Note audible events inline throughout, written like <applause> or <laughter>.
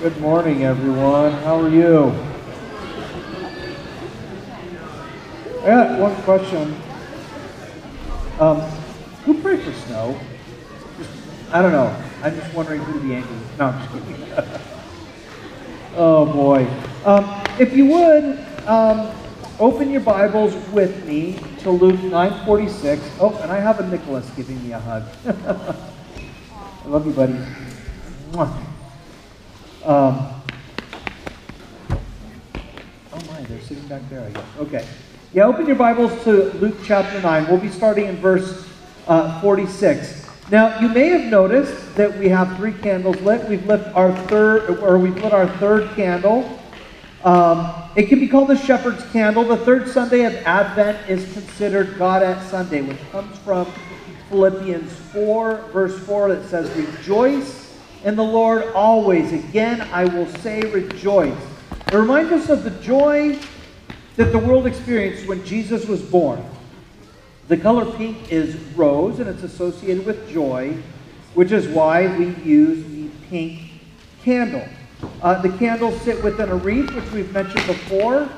Good morning, everyone. How are you? I got one question. Um, who prayed for snow? Just, I don't know. I'm just wondering who the angry. No, I'm just kidding. <laughs> oh boy. Um, if you would, um, open your Bibles with me to Luke 9:46. Oh, and I have a Nicholas giving me a hug. <laughs> I love you, buddy. Mwah. Um, oh my, they're sitting back there, I guess. Okay. Yeah, open your Bibles to Luke chapter 9. We'll be starting in verse uh, 46. Now, you may have noticed that we have three candles lit. We've lit our third, or we've lit our third candle. Um, it can be called the shepherd's candle. The third Sunday of Advent is considered Gaudete Sunday, which comes from Philippians 4, verse 4, that says, Rejoice in the Lord always. Again, I will say rejoice. It reminds us of the joy that the world experienced when Jesus was born. The color pink is rose, and it's associated with joy, which is why we use the pink candle. Uh, the candles sit within a wreath, which we've mentioned before,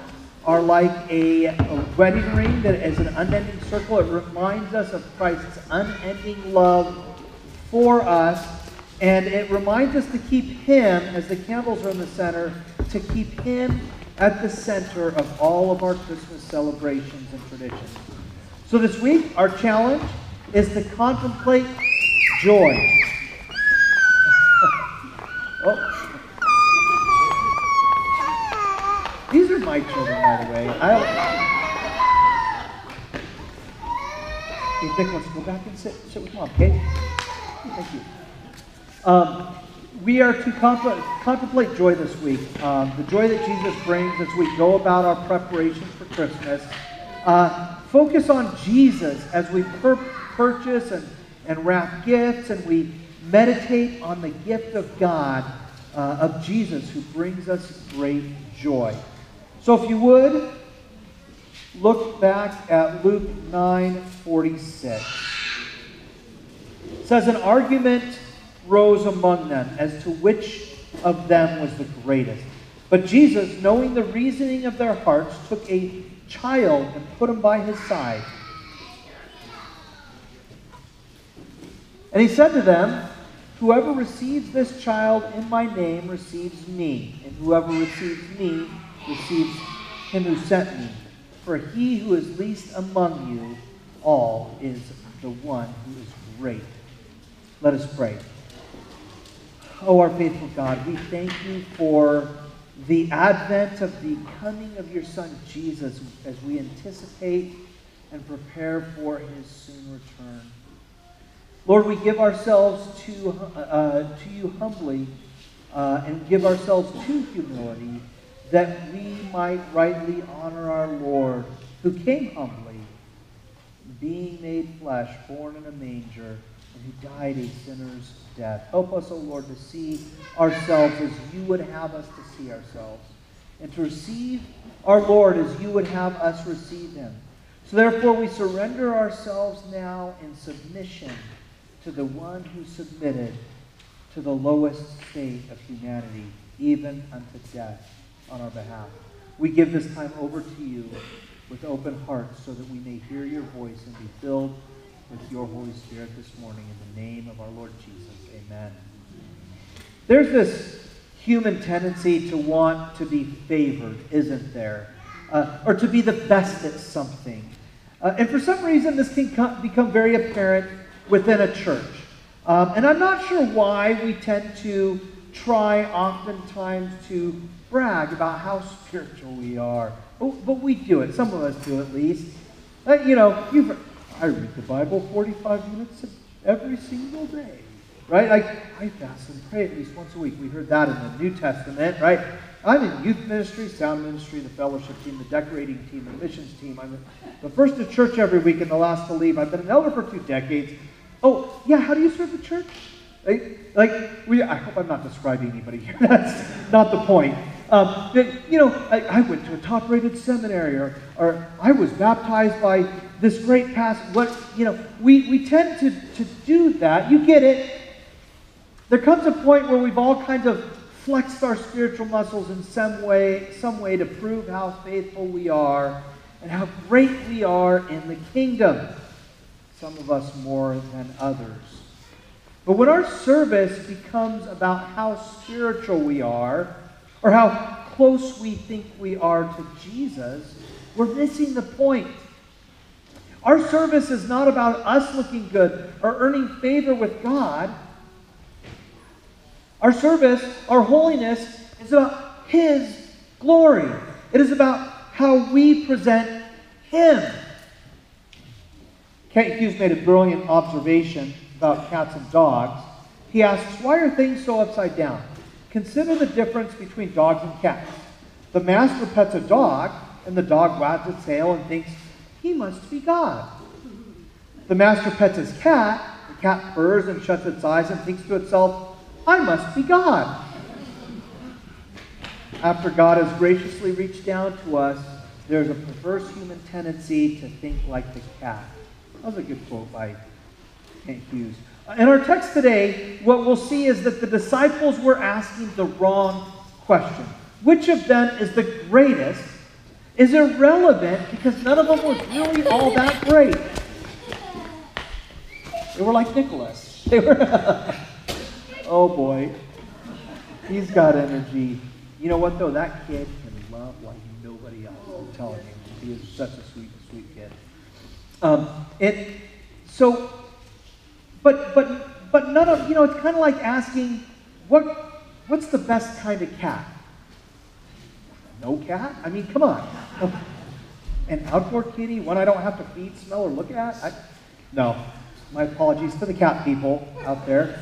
are like a, a wedding ring that is an unending circle. It reminds us of Christ's unending love for us and it reminds us to keep Him, as the candles are in the center, to keep Him at the center of all of our Christmas celebrations and traditions. So this week, our challenge is to contemplate joy. <laughs> oh. These are my children, by the way. I Okay, Nicholas, go back and sit, sit with mom, okay? Thank you. Um, we are to contemplate joy this week. Um, the joy that Jesus brings as we go about our preparations for Christmas. Uh, focus on Jesus as we pur- purchase and, and wrap gifts and we meditate on the gift of God, uh, of Jesus, who brings us great joy. So if you would, look back at Luke 9 46. It says, An argument rose among them as to which of them was the greatest. But Jesus, knowing the reasoning of their hearts, took a child and put him by his side. And he said to them, Whoever receives this child in my name receives me, and whoever receives me receives him who sent me. For he who is least among you all is the one who is great. Let us pray. Oh, our faithful God, we thank you for the advent of the coming of your Son Jesus as we anticipate and prepare for his soon return. Lord, we give ourselves to, uh, to you humbly uh, and give ourselves to humility that we might rightly honor our Lord, who came humbly, being made flesh, born in a manger, and who died a sinner's death. Help us, O oh Lord, to see ourselves as you would have us to see ourselves, and to receive our Lord as you would have us receive him. So therefore, we surrender ourselves now in submission to the one who submitted to the lowest state of humanity, even unto death on our behalf. We give this time over to you with open hearts so that we may hear your voice and be filled with your Holy Spirit this morning in the name of our Lord Jesus. Amen. There's this human tendency to want to be favored, isn't there? Uh, or to be the best at something. Uh, and for some reason, this can come, become very apparent within a church. Um, and I'm not sure why we tend to try oftentimes to brag about how spiritual we are. But, but we do it. Some of us do at least. Uh, you know, you've I read the Bible 45 minutes every single day. Right? Like, I fast and pray at least once a week. We heard that in the New Testament, right? I'm in youth ministry, sound ministry, the fellowship team, the decorating team, the missions team. I'm the first to church every week and the last to leave. I've been an elder for two decades. Oh, yeah, how do you serve the church? Like, like we, I hope I'm not describing anybody here. <laughs> That's not the point. Um, that, you know, I, I, went to a top-rated seminary, or, or I was baptized by this great past. What you know, we, we tend to, to do that. You get it. There comes a point where we've all kind of flexed our spiritual muscles in some way, some way to prove how faithful we are and how great we are in the kingdom. Some of us more than others. But when our service becomes about how spiritual we are, or how close we think we are to Jesus, we're missing the point. Our service is not about us looking good or earning favor with God. Our service, our holiness, is about His glory. It is about how we present Him. Kent Hughes made a brilliant observation about cats and dogs. He asks, Why are things so upside down? Consider the difference between dogs and cats. The master pets a dog, and the dog wags its tail and thinks, He must be God. The master pets his cat, the cat purrs and shuts its eyes and thinks to itself, I must be God. After God has graciously reached down to us, there's a perverse human tendency to think like the cat. That was a good quote by Kent Hughes. In our text today, what we'll see is that the disciples were asking the wrong question. Which of them is the greatest is irrelevant because none of them were really all that great. They were like Nicholas. <laughs> They were <laughs> Oh boy. He's got energy. You know what, though? That kid can love like nobody else. I'm telling you. He is such a sweet, sweet kid. Um, and so, but, but, but none of, you know, it's kind of like asking, what, what's the best kind of cat? No cat? I mean, come on. An outdoor kitty, one I don't have to feed, smell, or look at? I, no. My apologies to the cat people out there.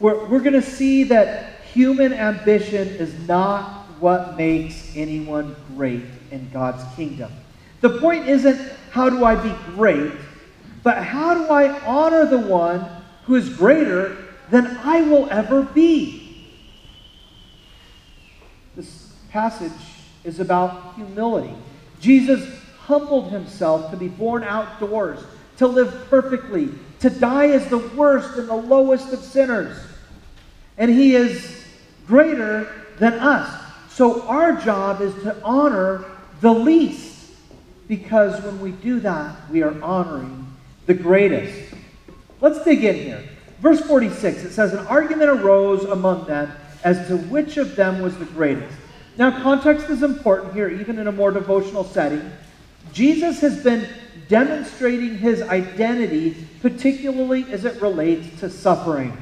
We're, we're going to see that human ambition is not what makes anyone great in God's kingdom. The point isn't how do I be great, but how do I honor the one who is greater than I will ever be? This passage is about humility. Jesus humbled himself to be born outdoors, to live perfectly, to die as the worst and the lowest of sinners. And he is greater than us. So our job is to honor the least, because when we do that, we are honoring the greatest. Let's dig in here. Verse 46, it says, An argument arose among them as to which of them was the greatest. Now, context is important here, even in a more devotional setting. Jesus has been demonstrating his identity, particularly as it relates to suffering.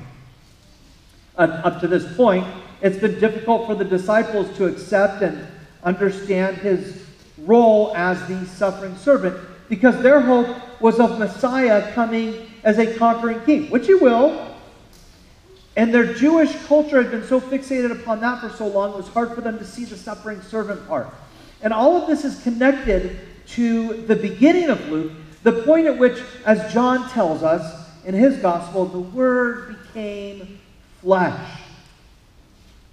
Uh, up to this point, it's been difficult for the disciples to accept and understand his role as the suffering servant because their hope was of Messiah coming as a conquering king, which he will. And their Jewish culture had been so fixated upon that for so long, it was hard for them to see the suffering servant part. And all of this is connected to the beginning of Luke, the point at which, as John tells us in his gospel, the Word became flesh.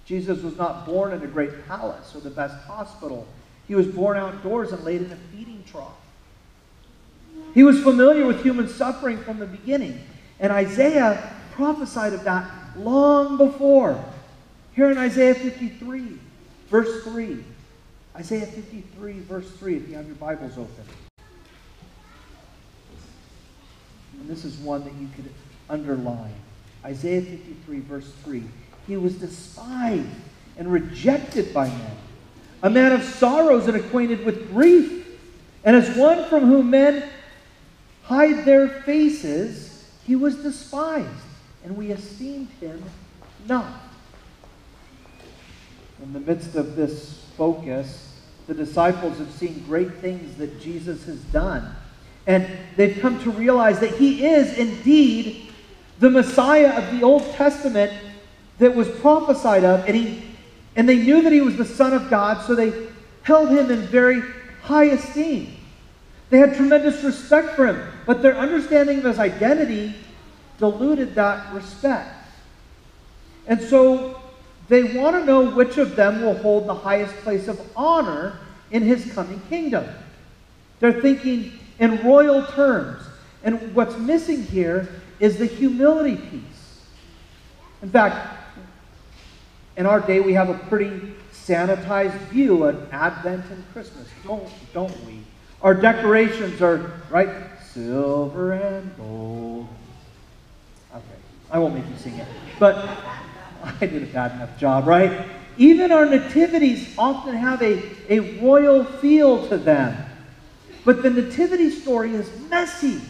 Jesus was not born in a great palace or the best hospital. He was born outdoors and laid in a feeding trough. He was familiar with human suffering from the beginning. And Isaiah prophesied of that long before. Here in Isaiah 53, verse 3. Isaiah 53, verse 3, if you have your Bibles open. And this is one that you could underline. Isaiah 53, verse 3. He was despised and rejected by men, a man of sorrows and acquainted with grief. And as one from whom men hide their faces, he was despised, and we esteemed him not. In the midst of this focus, the disciples have seen great things that Jesus has done. And they've come to realize that he is indeed the Messiah of the Old Testament that was prophesied of, and, he, and they knew that he was the Son of God, so they held him in very high esteem. They had tremendous respect for him, but their understanding of his identity diluted that respect. And so they want to know which of them will hold the highest place of honor in his coming kingdom. They're thinking in royal terms. And what's missing here is the humility piece. In fact, in our day, we have a pretty sanitized view of Advent and Christmas, don't, don't we? Our decorations are, right, silver and gold. I won't make you sing it. But <laughs> I did a bad enough job, right? Even our nativities often have a, a royal feel to them. But the nativity story is messy.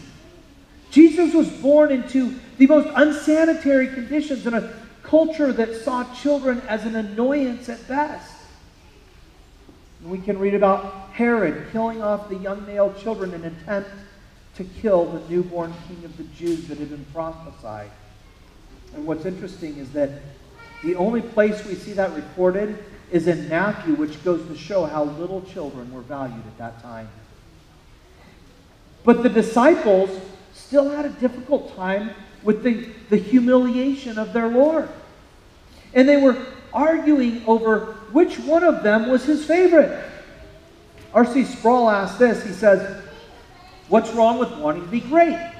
Jesus was born into the most unsanitary conditions in a culture that saw children as an annoyance at best. We can read about Herod killing off the young male children in an attempt to kill the newborn king of the Jews that had been prophesied. And what's interesting is that the only place we see that recorded is in Matthew, which goes to show how little children were valued at that time. But the disciples still had a difficult time with the, the humiliation of their Lord. And they were arguing over which one of them was his favorite. R.C. Sproul asked this. He says, What's wrong with wanting to be great?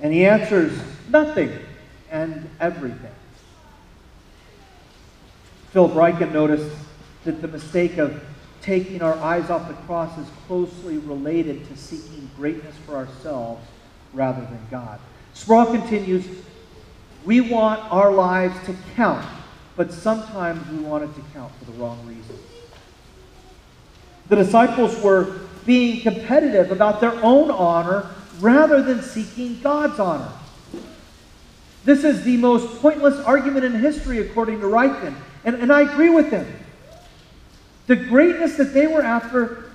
And he answers, Nothing and everything. Phil Ryken noticed that the mistake of taking our eyes off the cross is closely related to seeking greatness for ourselves rather than God. Sproul continues, we want our lives to count, but sometimes we want it to count for the wrong reasons. The disciples were being competitive about their own honor rather than seeking God's honor. This is the most pointless argument in history, according to Ryken. And, and I agree with them. The greatness that they were after,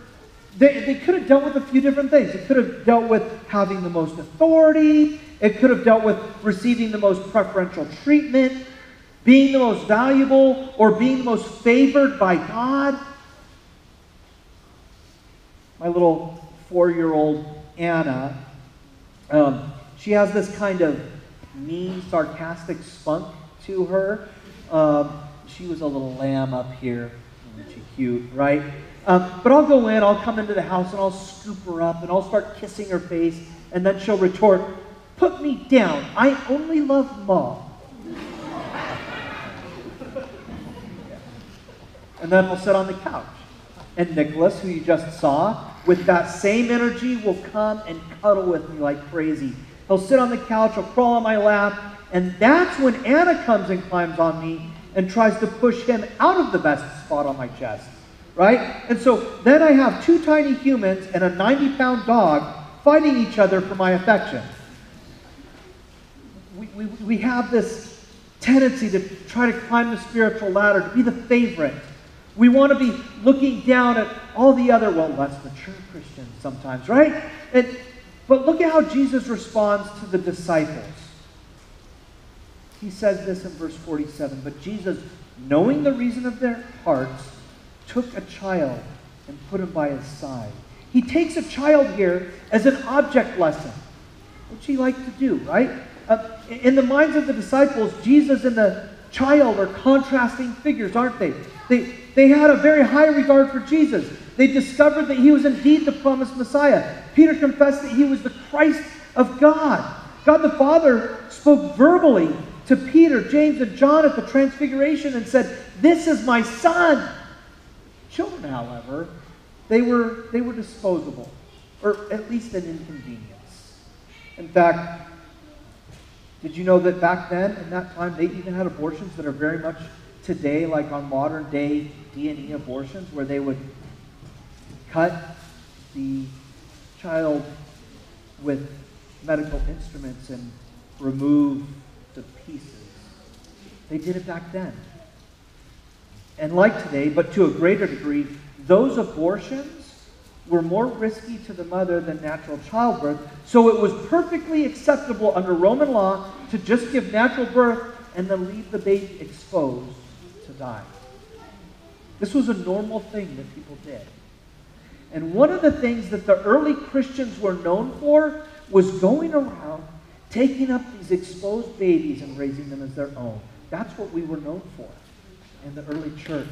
they, they could have dealt with a few different things. It could have dealt with having the most authority, it could have dealt with receiving the most preferential treatment, being the most valuable, or being the most favored by God. My little four year old Anna, um, she has this kind of mean, sarcastic spunk to her. Um, she was a little lamb up here. Isn't she cute, right? Um, but I'll go in, I'll come into the house, and I'll scoop her up, and I'll start kissing her face, and then she'll retort, Put me down. I only love mom. and then we'll sit on the couch. And Nicholas, who you just saw, with that same energy, will come and cuddle with me like crazy. He'll sit on the couch, he'll crawl on my lap, and that's when Anna comes and climbs on me and tries to push him out of the best spot on my chest. Right? And so then I have two tiny humans and a 90 pound dog fighting each other for my affection. We, we, we have this tendency to try to climb the spiritual ladder, to be the favorite. We want to be looking down at all the other, well, less mature Christians sometimes, right? And but look at how Jesus responds to the disciples. He says this in verse 47 But Jesus, knowing the reason of their hearts, took a child and put him by his side. He takes a child here as an object lesson, which he liked to do, right? Uh, in the minds of the disciples, Jesus and the child are contrasting figures, aren't they? They, they had a very high regard for Jesus. They discovered that he was indeed the promised Messiah. Peter confessed that he was the Christ of God. God the Father spoke verbally to Peter, James, and John at the Transfiguration and said, This is my son. Children, however, they were, they were disposable, or at least an inconvenience. In fact, did you know that back then, in that time, they even had abortions that are very much today, like on modern day D&E abortions, where they would cut the child with medical instruments and remove the pieces. They did it back then. And like today, but to a greater degree, those abortions were more risky to the mother than natural childbirth. So it was perfectly acceptable under Roman law to just give natural birth and then leave the baby exposed to die. This was a normal thing that people did. And one of the things that the early Christians were known for was going around taking up these exposed babies and raising them as their own. That's what we were known for in the early church.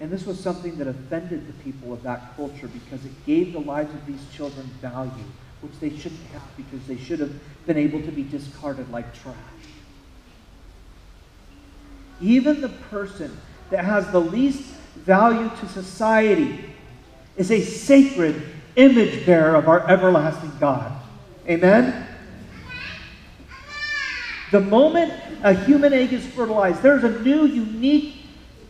And this was something that offended the people of that culture because it gave the lives of these children value. which they shouldn't have because they should have been able to be discarded like trash. Even the person that has the least value to society is a sacred image bearer of our everlasting God. Amen? The moment a human egg is fertilized, there's a new, unique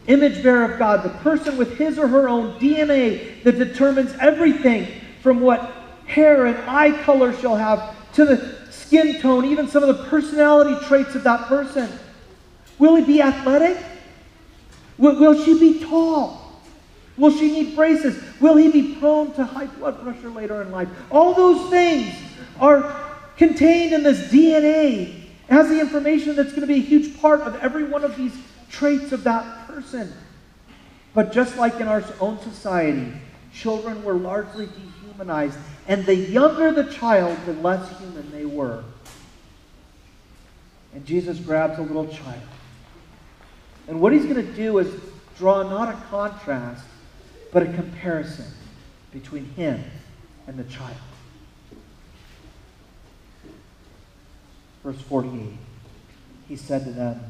image bearer of God, the person with his or her own DNA that determines everything from what hair and eye color shall have to the skin tone, even some of the personality traits of that person. Will he be athletic? Will, will she be tall? Will she need braces? Will he be prone to high blood pressure later in life? All those things are contained in this DNA. It has the information that's going to be a huge part of every one of these traits of that person. But just like in our own society, children were largely dehumanized, and the younger the child, the less human they were. And Jesus grabs a little child. And what he's going to do is draw not a contrast, but a comparison between him and the child. Verse 48 He said to them,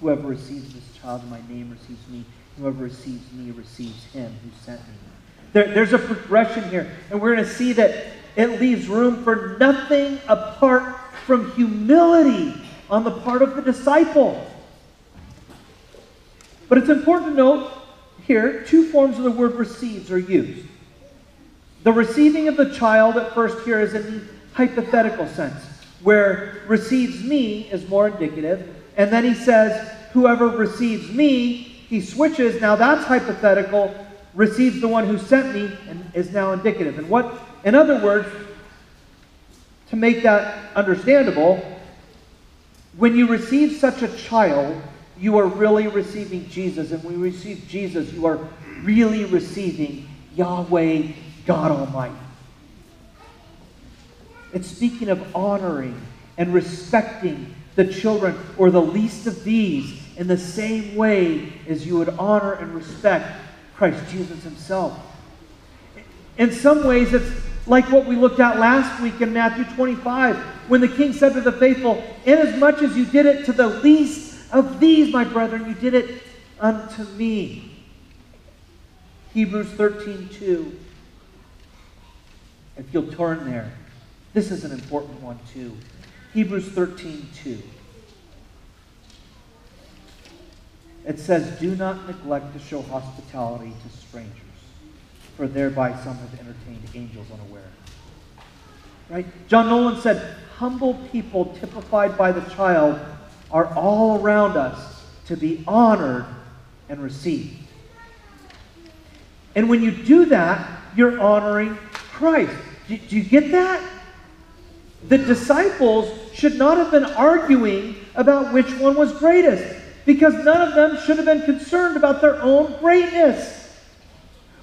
Whoever receives this child in my name receives me. Whoever receives me receives him who sent me. There, there's a progression here, and we're going to see that it leaves room for nothing apart from humility on the part of the disciple. But it's important to note here two forms of the word receives are used. The receiving of the child at first here is in the hypothetical sense, where receives me is more indicative, and then he says, Whoever receives me, he switches. Now that's hypothetical, receives the one who sent me, and is now indicative. And what, in other words, to make that understandable, when you receive such a child, you are really receiving Jesus. And when you receive Jesus, you are really receiving Yahweh, God Almighty. It's speaking of honoring and respecting the children or the least of these in the same way as you would honor and respect Christ Jesus himself. In some ways, it's like what we looked at last week in Matthew 25, when the king said to the faithful, Inasmuch as you did it to the least of these, my brethren, you did it unto me. Hebrews 13 2. If you'll turn there, this is an important one too. Hebrews 13 2. It says, Do not neglect to show hospitality to strangers, for thereby some have entertained angels unaware. Right? John Nolland said, Humble people typified by the child are all around us to be honored and received. And when you do that, you're honoring Christ. Do, do you get that? The disciples should not have been arguing about which one was greatest because none of them should have been concerned about their own greatness.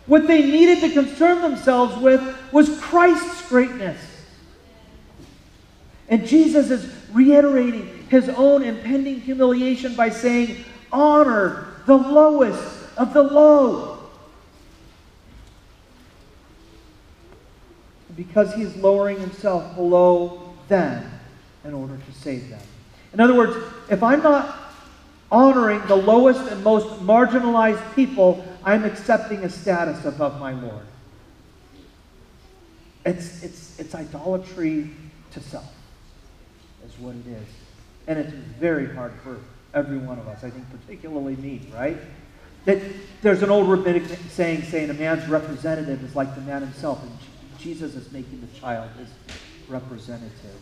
What they needed to concern themselves with was Christ's greatness. And Jesus is reiterating his own impending humiliation by saying, Honor the lowest of the low. Because he is lowering himself below them in order to save them. In other words, if I'm not honoring the lowest and most marginalized people, I'm accepting a status above my Lord. It's, it's, it's idolatry to self, is what it is. And it's very hard for every one of us, I think particularly me, right? That there's an old rabbinic saying saying a man's representative is like the man himself, and Jesus is making the child his representative.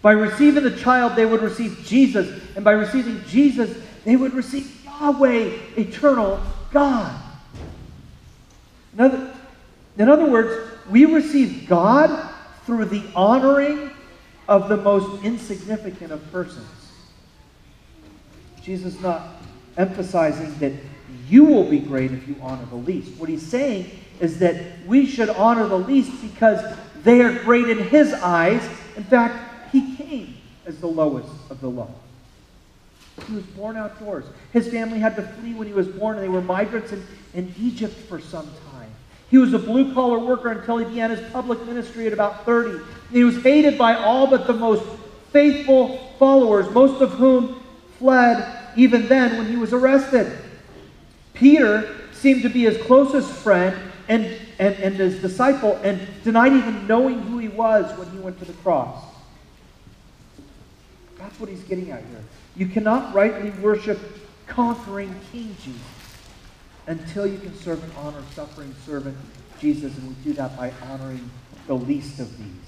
By receiving the child, they would receive Jesus, and by receiving Jesus, they would receive Yahweh, eternal God. In other, in other words, we receive God through the honoring of the most insignificant of persons. Jesus not emphasizing that you will be great if you honor the least. What he's saying is that we should honor the least because they are great in his eyes. In fact, he came as the lowest of the low. He was born outdoors. His family had to flee when he was born, and they were migrants in, in Egypt for some time. He was a blue collar worker until he began his public ministry at about 30. He was hated by all but the most faithful followers, most of whom fled even then when he was arrested. Peter seemed to be his closest friend and, and, and his disciple and denied even knowing who he was when he went to the cross. That's what he's getting at here. You cannot rightly worship conquering King Jesus until you can serve and honor suffering servant Jesus, and we do that by honoring the least of these.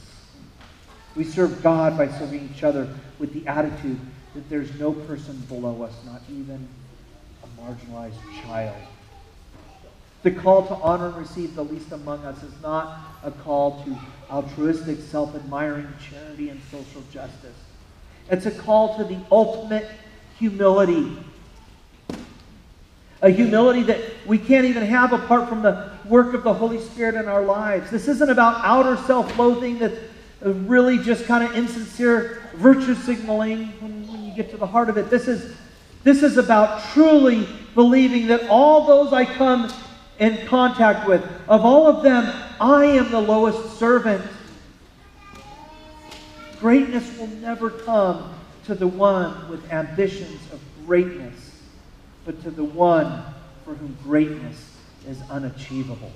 We serve God by serving each other with the attitude that there's no person below us, not even a marginalized child. The call to honor and receive the least among us is not a call to altruistic, self admiring charity and social justice. It's a call to the ultimate humility. A humility that we can't even have apart from the work of the Holy Spirit in our lives. This isn't about outer self loathing that's really just kind of insincere virtue signaling when, when you get to the heart of it. This is, this is about truly believing that all those I come in contact with, of all of them, I am the lowest servant. Greatness will never come to the one with ambitions of greatness, but to the one for whom greatness is unachievable.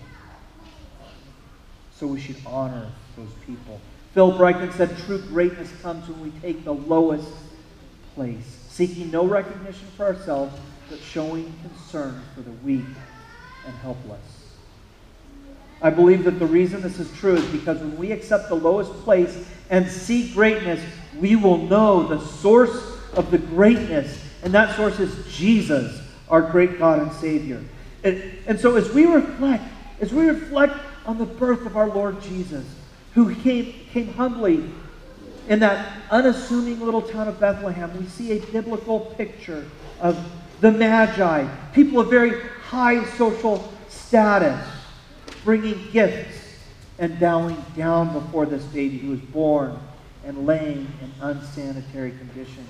So we should honor those people. Phil Brightman said, True greatness comes when we take the lowest place, seeking no recognition for ourselves, but showing concern for the weak and helpless. I believe that the reason this is true is because when we accept the lowest place and seek greatness, we will know the source of the greatness, and that source is Jesus, our great God and Savior. And, and so as we reflect, as we reflect on the birth of our Lord Jesus, who came, came humbly in that unassuming little town of Bethlehem, we see a biblical picture of the Magi, people of very high social status, bringing gifts and bowing down before this baby who was born and laying in unsanitary conditions.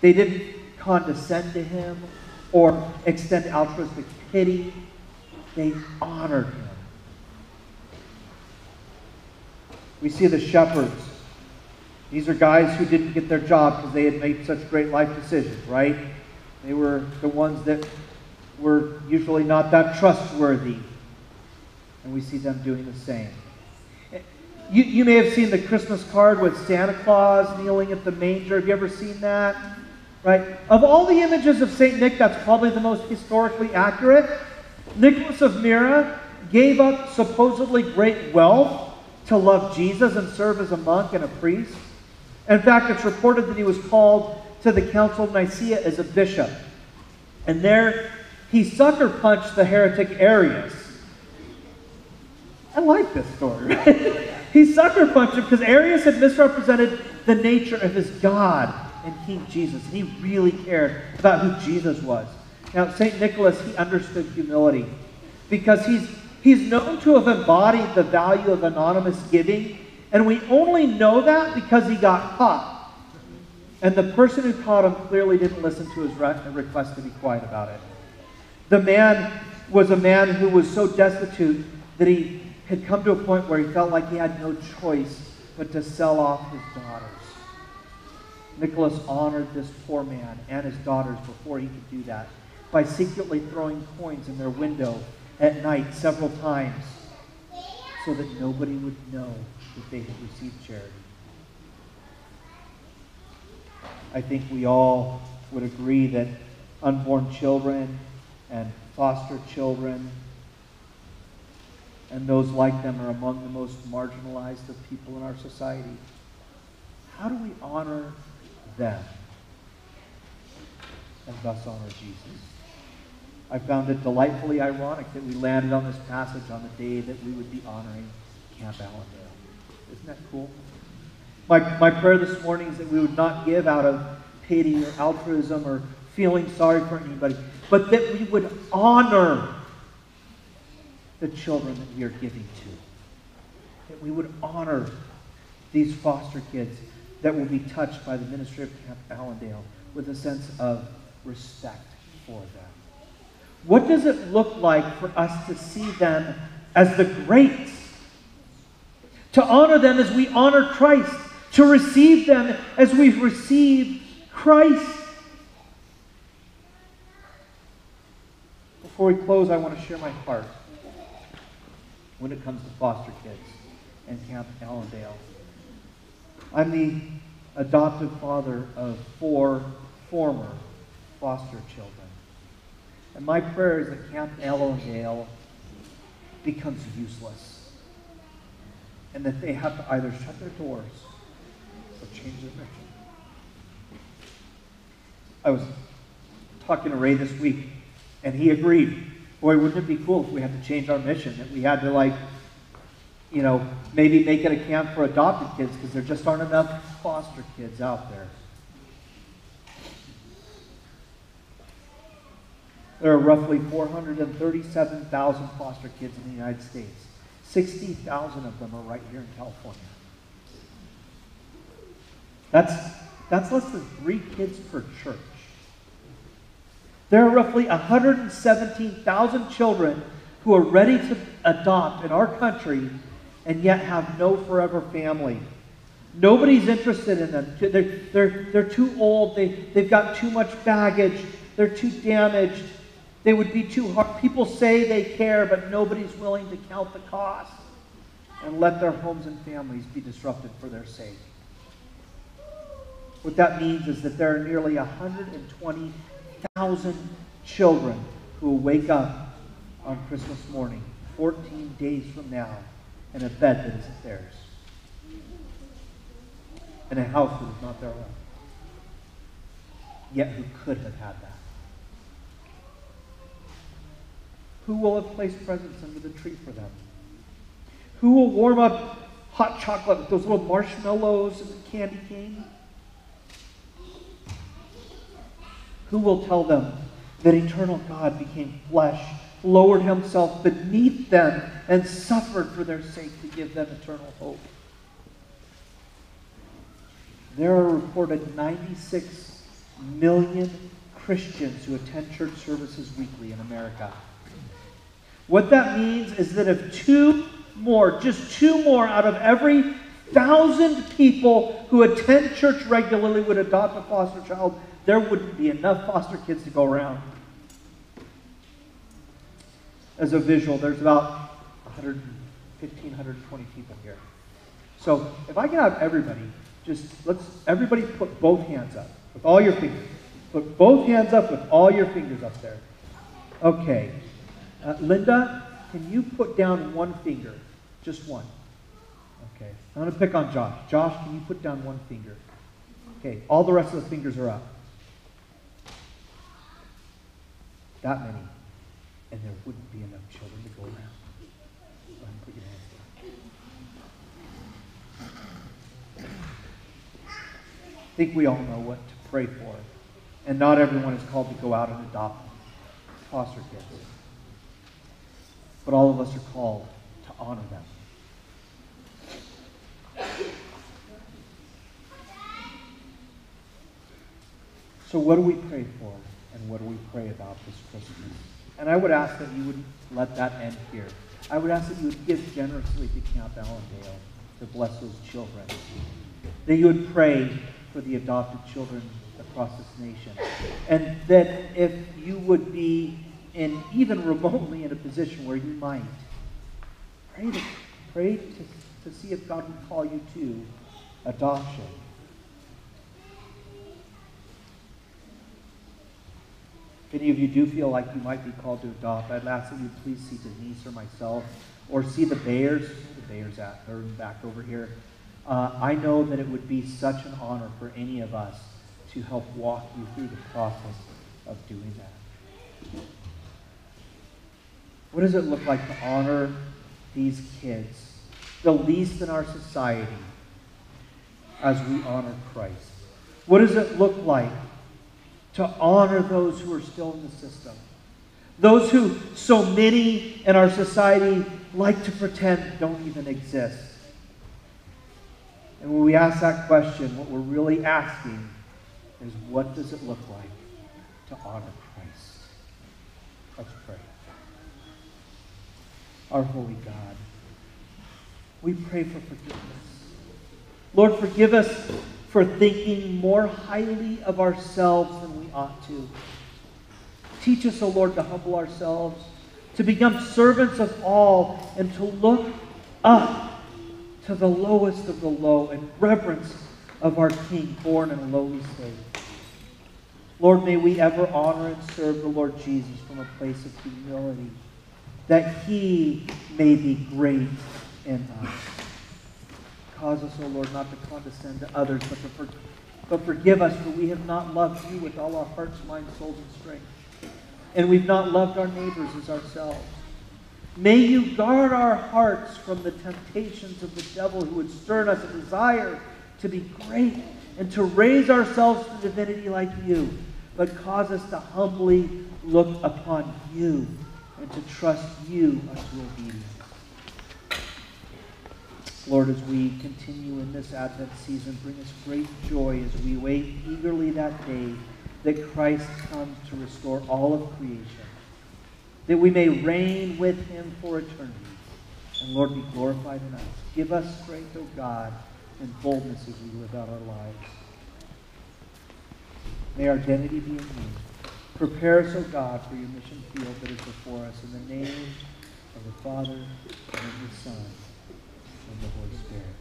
They didn't condescend to him or extend altruistic pity. They honored him. We see the shepherds. These are guys who didn't get their job because they had made such great life decisions, right? They were the ones that were usually not that trustworthy. And we see them doing the same. You, you may have seen the Christmas card with Santa Claus kneeling at the manger. Have you ever seen that? Right? Of all the images of St. Nick, that's probably the most historically accurate. Nicholas of Myra gave up supposedly great wealth to love Jesus and serve as a monk and a priest. In fact, it's reported that he was called to the Council of Nicaea as a bishop. And there he sucker punched the heretic Arius. I like this story, <laughs> he sucker punched him because Arius had misrepresented the nature of his God and King Jesus. And he really cared about who Jesus was. Now, St. Nicholas, he understood humility because he's, he's known to have embodied the value of anonymous giving. And we only know that because he got caught. And the person who caught him clearly didn't listen to his request to be quiet about it. The man was a man who was so destitute that he had come to a point where he felt like he had no choice but to sell off his daughters. Nicholas honored this poor man and his daughters before he could do that by secretly throwing coins in their window at night several times so that nobody would know that they had received charity. I think we all would agree that unborn children and foster children and those like them are among the most marginalized of people in our society. How do we honor them and thus honor Jesus? I found it delightfully ironic that we landed on this passage on the day that we would be honoring Camp Allendale. Isn't that cool? My, my prayer this morning is that we would not give out of pity or altruism or feeling sorry for anybody, but that we would honor the children that we are giving to. That we would honor these foster kids that will be touched by the ministry of Camp Allendale with a sense of respect for them. What does it look like for us to see them as the greats, to honor them as we honor Christ, to receive them as we've received Christ. Before we close, I want to share my heart when it comes to foster kids and Camp Allendale. I'm the adoptive father of four former foster children. And my prayer is that Camp Allendale becomes useless. And that they have to either shut their doors or change their mission. I was talking to Ray this week, and he agreed. Boy, wouldn't it be cool if we had to change our mission? That we had to, like, you know, maybe make it a camp for adopted kids because there just aren't enough foster kids out there. There are roughly 437,000 foster kids in the United States. 60,000 of them are right here in California. That's, that's less than three kids per church. There are roughly 117,000 children who are ready to adopt in our country and yet have no forever family. Nobody's interested in them. They're, they're, they're too old. They, they've got too much baggage. They're too damaged. They would be too hard. People say they care, but nobody's willing to count the cost and let their homes and families be disrupted for their sake. What that means is that there are nearly 120,000 children who will wake up on Christmas morning, 14 days from now, in a bed that isn't theirs, in a house that is not their own, yet who could have had that. Who will have placed presents under the tree for them? Who will warm up hot chocolate with those little marshmallows and the candy cane? Who will tell them that eternal God became flesh, lowered himself beneath them, and suffered for their sake to give them eternal hope? There are reported 96 million Christians who attend church services weekly in America. What that means is that if two more, just two more out of every thousand people who attend church regularly would adopt a foster child, there wouldn't be enough foster kids to go around. As a visual, there's about 100, 1,520 people here. So if I can have everybody, just let's everybody put both hands up with all your fingers. Put both hands up with all your fingers up there. Okay. Uh, Linda, can you put down one finger? Just one. Okay. I'm going to pick on Josh. Josh, can you put down one finger? Okay. All the rest of the fingers are up. That many. And there wouldn't be enough children to go around. Put your hands down. I think we all know what to pray for. And not everyone is called to go out and adopt foster kids. But all of us are called to honor them. So, what do we pray for and what do we pray about this Christmas? And I would ask that you would let that end here. I would ask that you would give generously to Camp Allendale to bless those children. That you would pray for the adopted children across this nation. And that if you would be in even remotely in a position where you might, pray to, pray to, to see if God would call you to adoption. If any of you do feel like you might be called to adopt, I'd ask that you please see Denise or myself, or see the Bayers. The Bayers at they're back over here. Uh, I know that it would be such an honor for any of us to help walk you through the process of doing that. What does it look like to honor these kids, the least in our society, as we honor Christ? What does it look like to honor those who are still in the system? Those who so many in our society like to pretend don't even exist. And when we ask that question, what we're really asking is what does it look like to honor Christ? Let's pray. Our holy God. We pray for forgiveness. Lord, forgive us for thinking more highly of ourselves than we ought to. Teach us, O Lord, to humble ourselves, to become servants of all, and to look up to the lowest of the low in reverence of our King, born in a lowly state. Lord, may we ever honor and serve the Lord Jesus from a place of humility, that he may be great in us. Cause us, O Lord, not to condescend to others, but, to for, but forgive us, for we have not loved you with all our hearts, minds, souls, and strength. And we've not loved our neighbors as ourselves. May you guard our hearts from the temptations of the devil who would stir in us a desire to be great and to raise ourselves to divinity like you, but cause us to humbly look upon you and to trust you unto obedience. Lord, as we continue in this Advent season, bring us great joy as we wait eagerly that day that Christ comes to restore all of creation, that we may reign with him for eternity. And Lord, be glorified in us. Give us strength, O God, and boldness as we live out our lives. May our identity be in you. Prepare us, O God, for your mission field that is before us. In the name of the Father, and of the Son, and of the Holy Spirit.